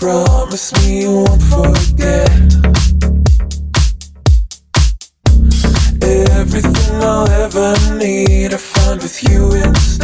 Promise me you won't forget. Everything I'll ever need I find with you instead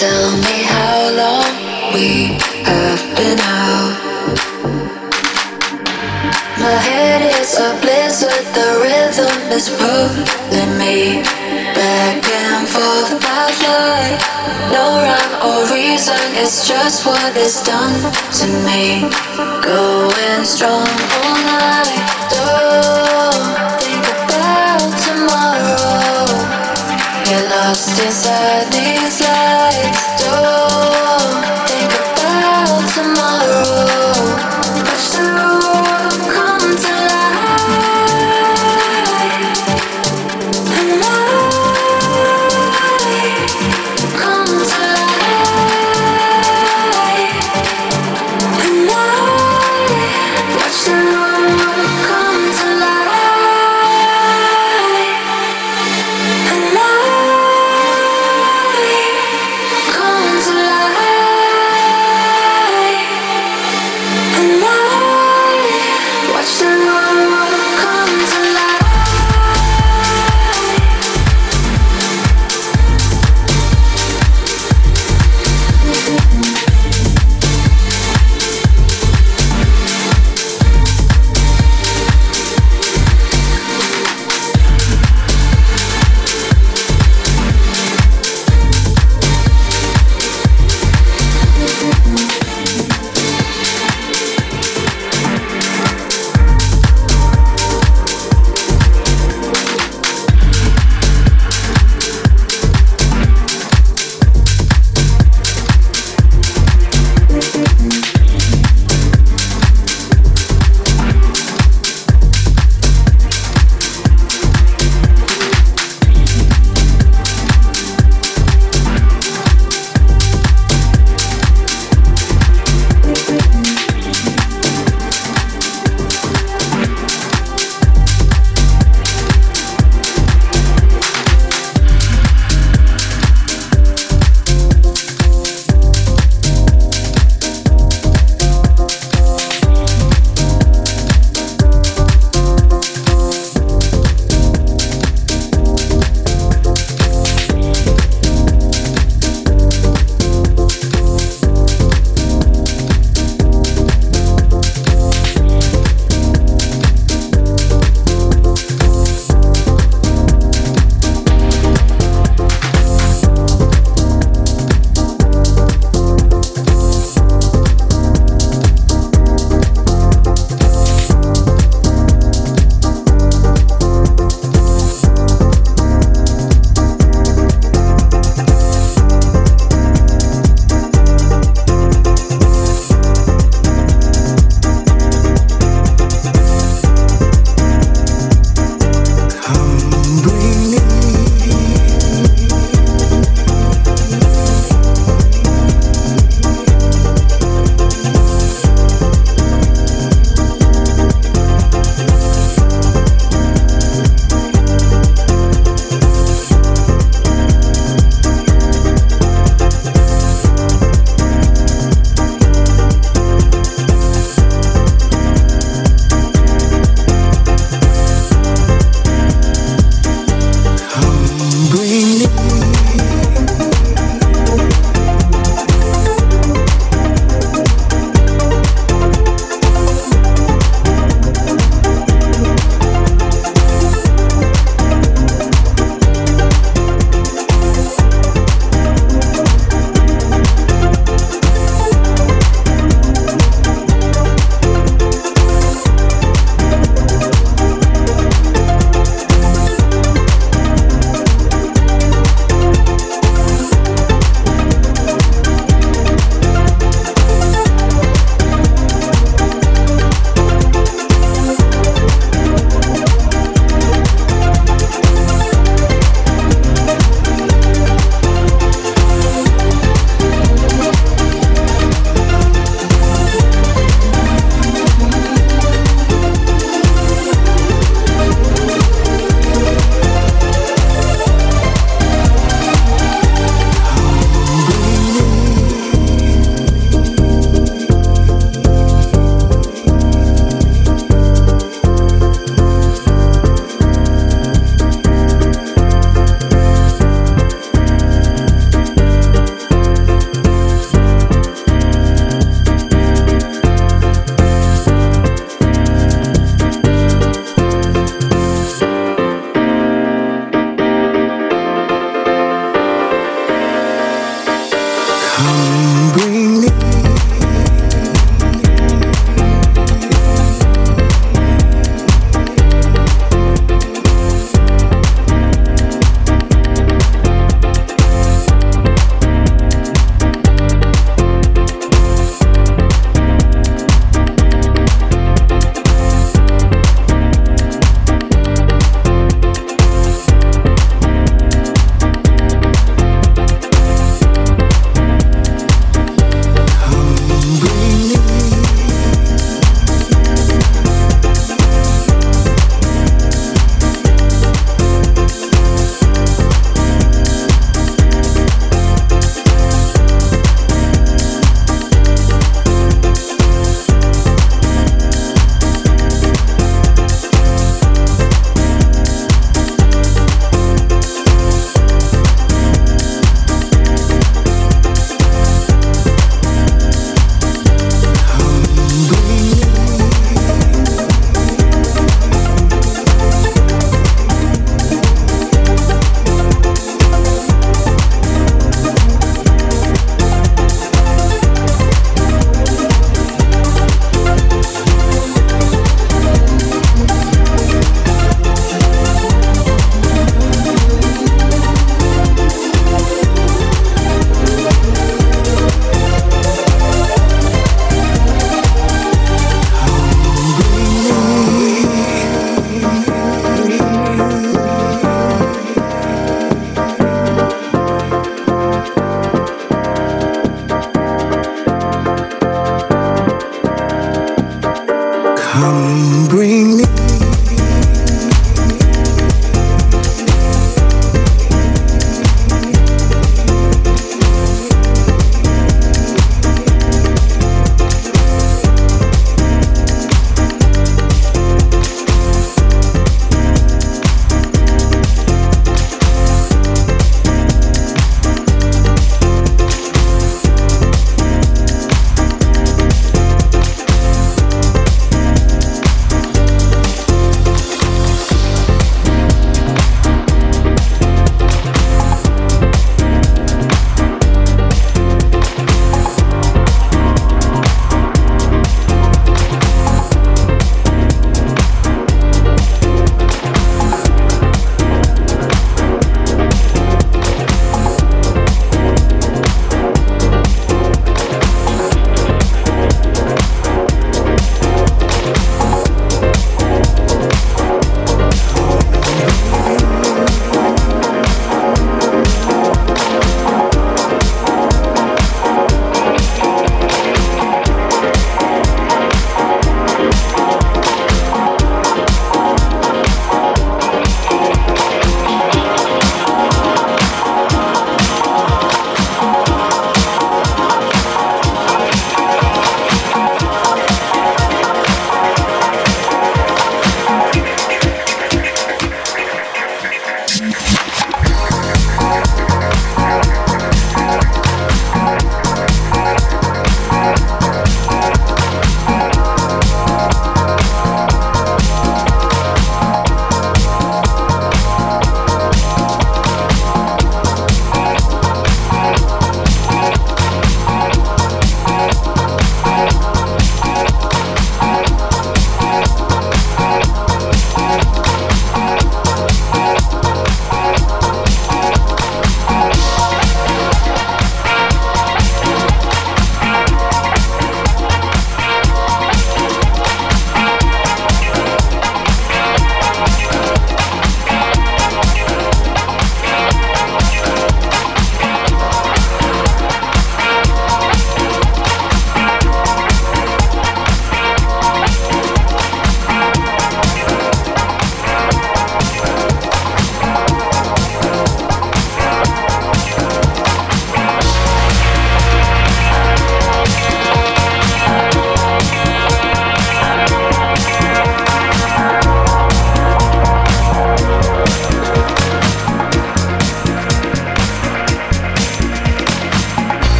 Tell me how long we have been out. My head is a blizzard, the rhythm is pulling me back and forth about love. No rhyme or reason, it's just what it's done to me. Going strong all night. Don't think about tomorrow. Get lost inside these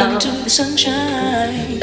into the sunshine.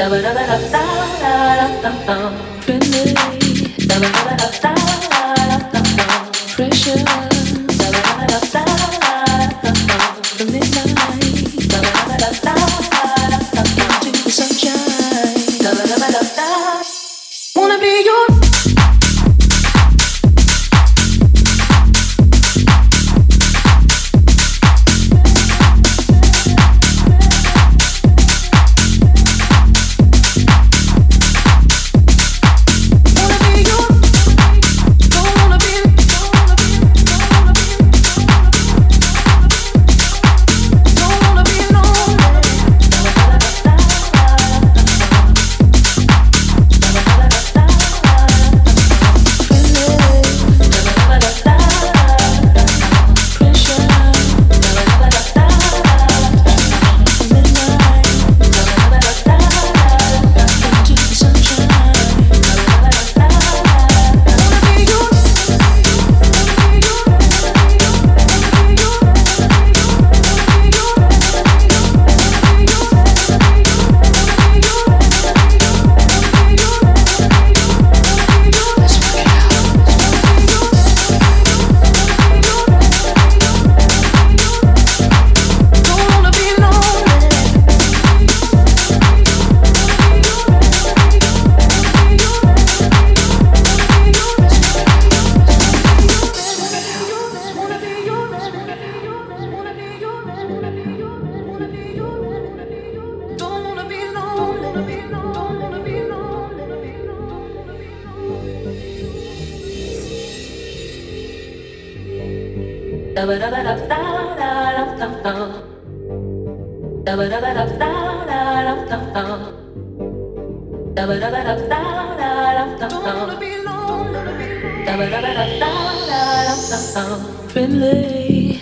Friendly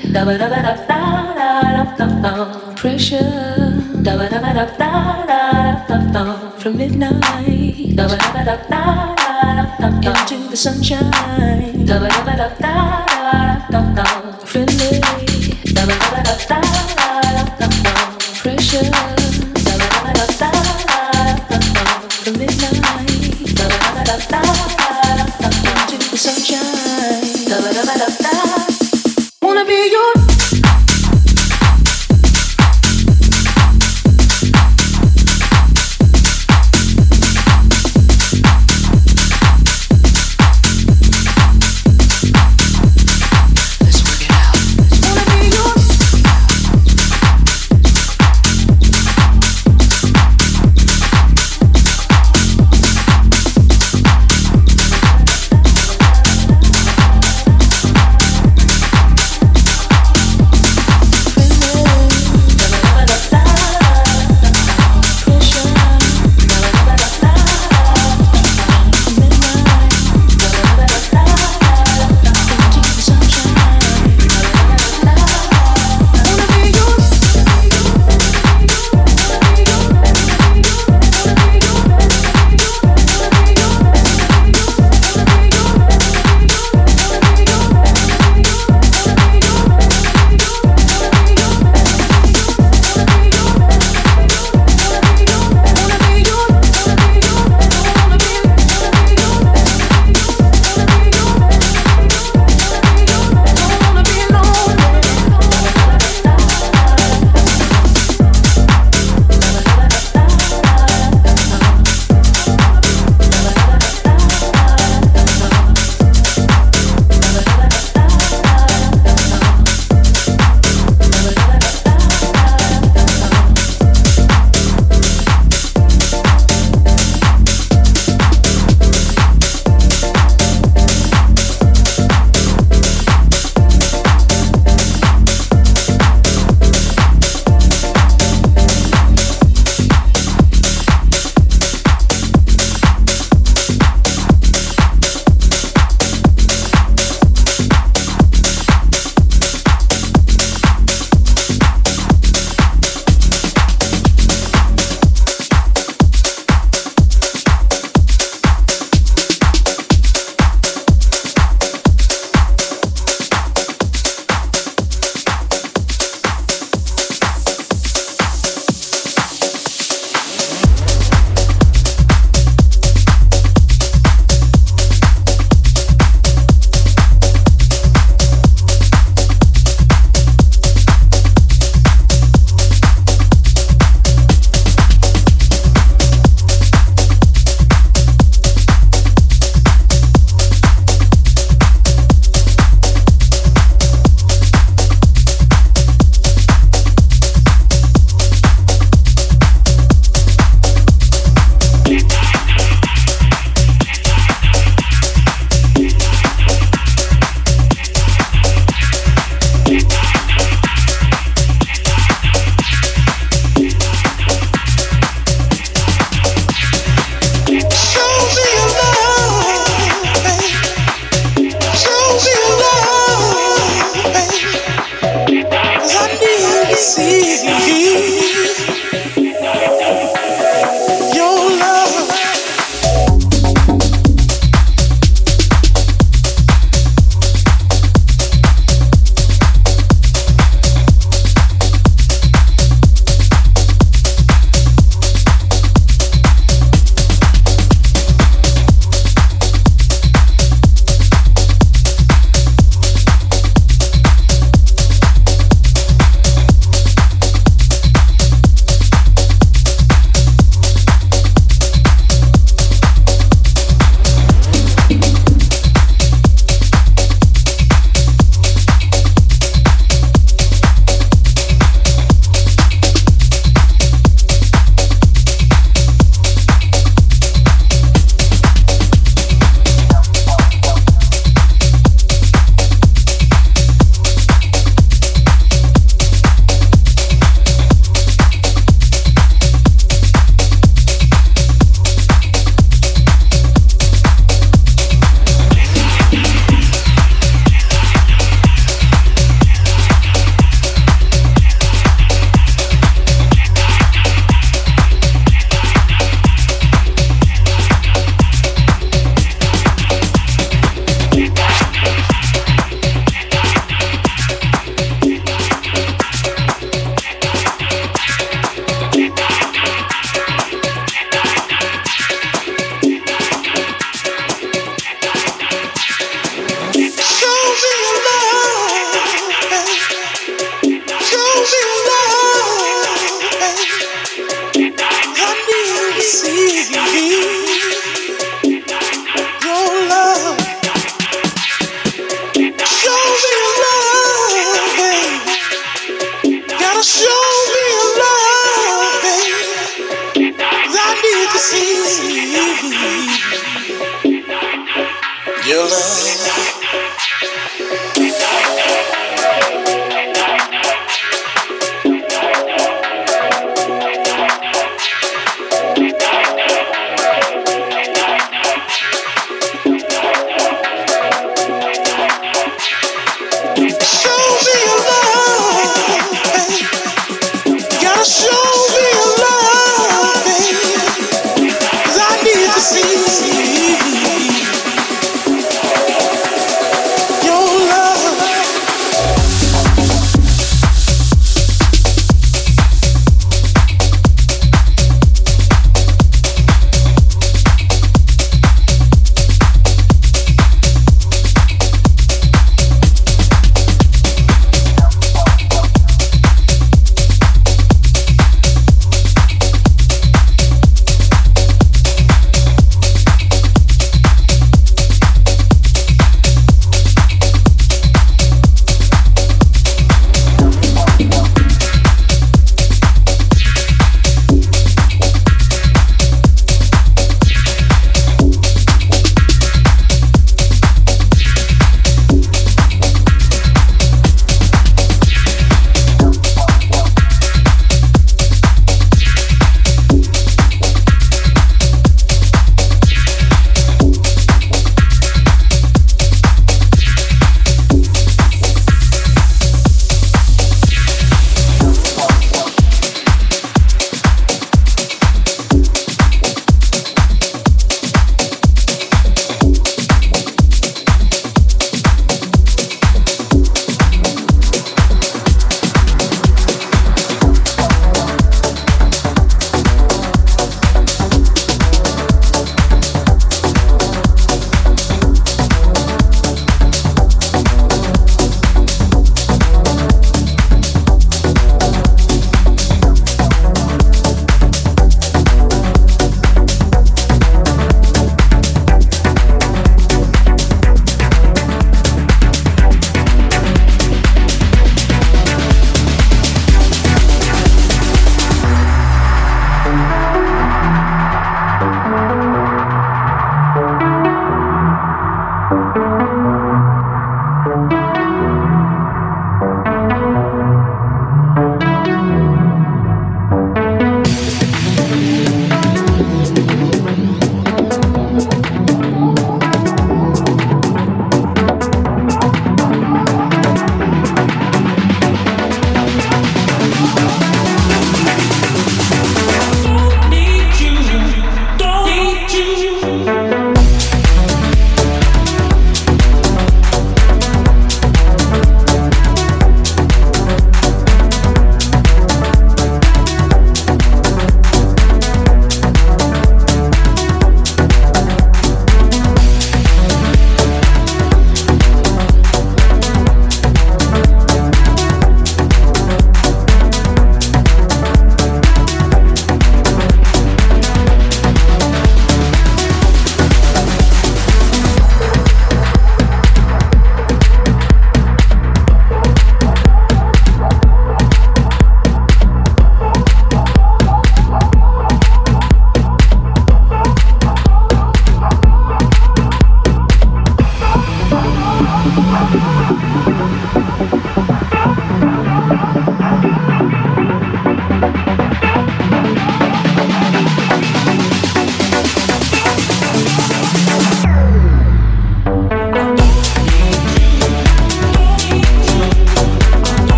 pressure from midnight into the sunshine. Friendly never gonna stop.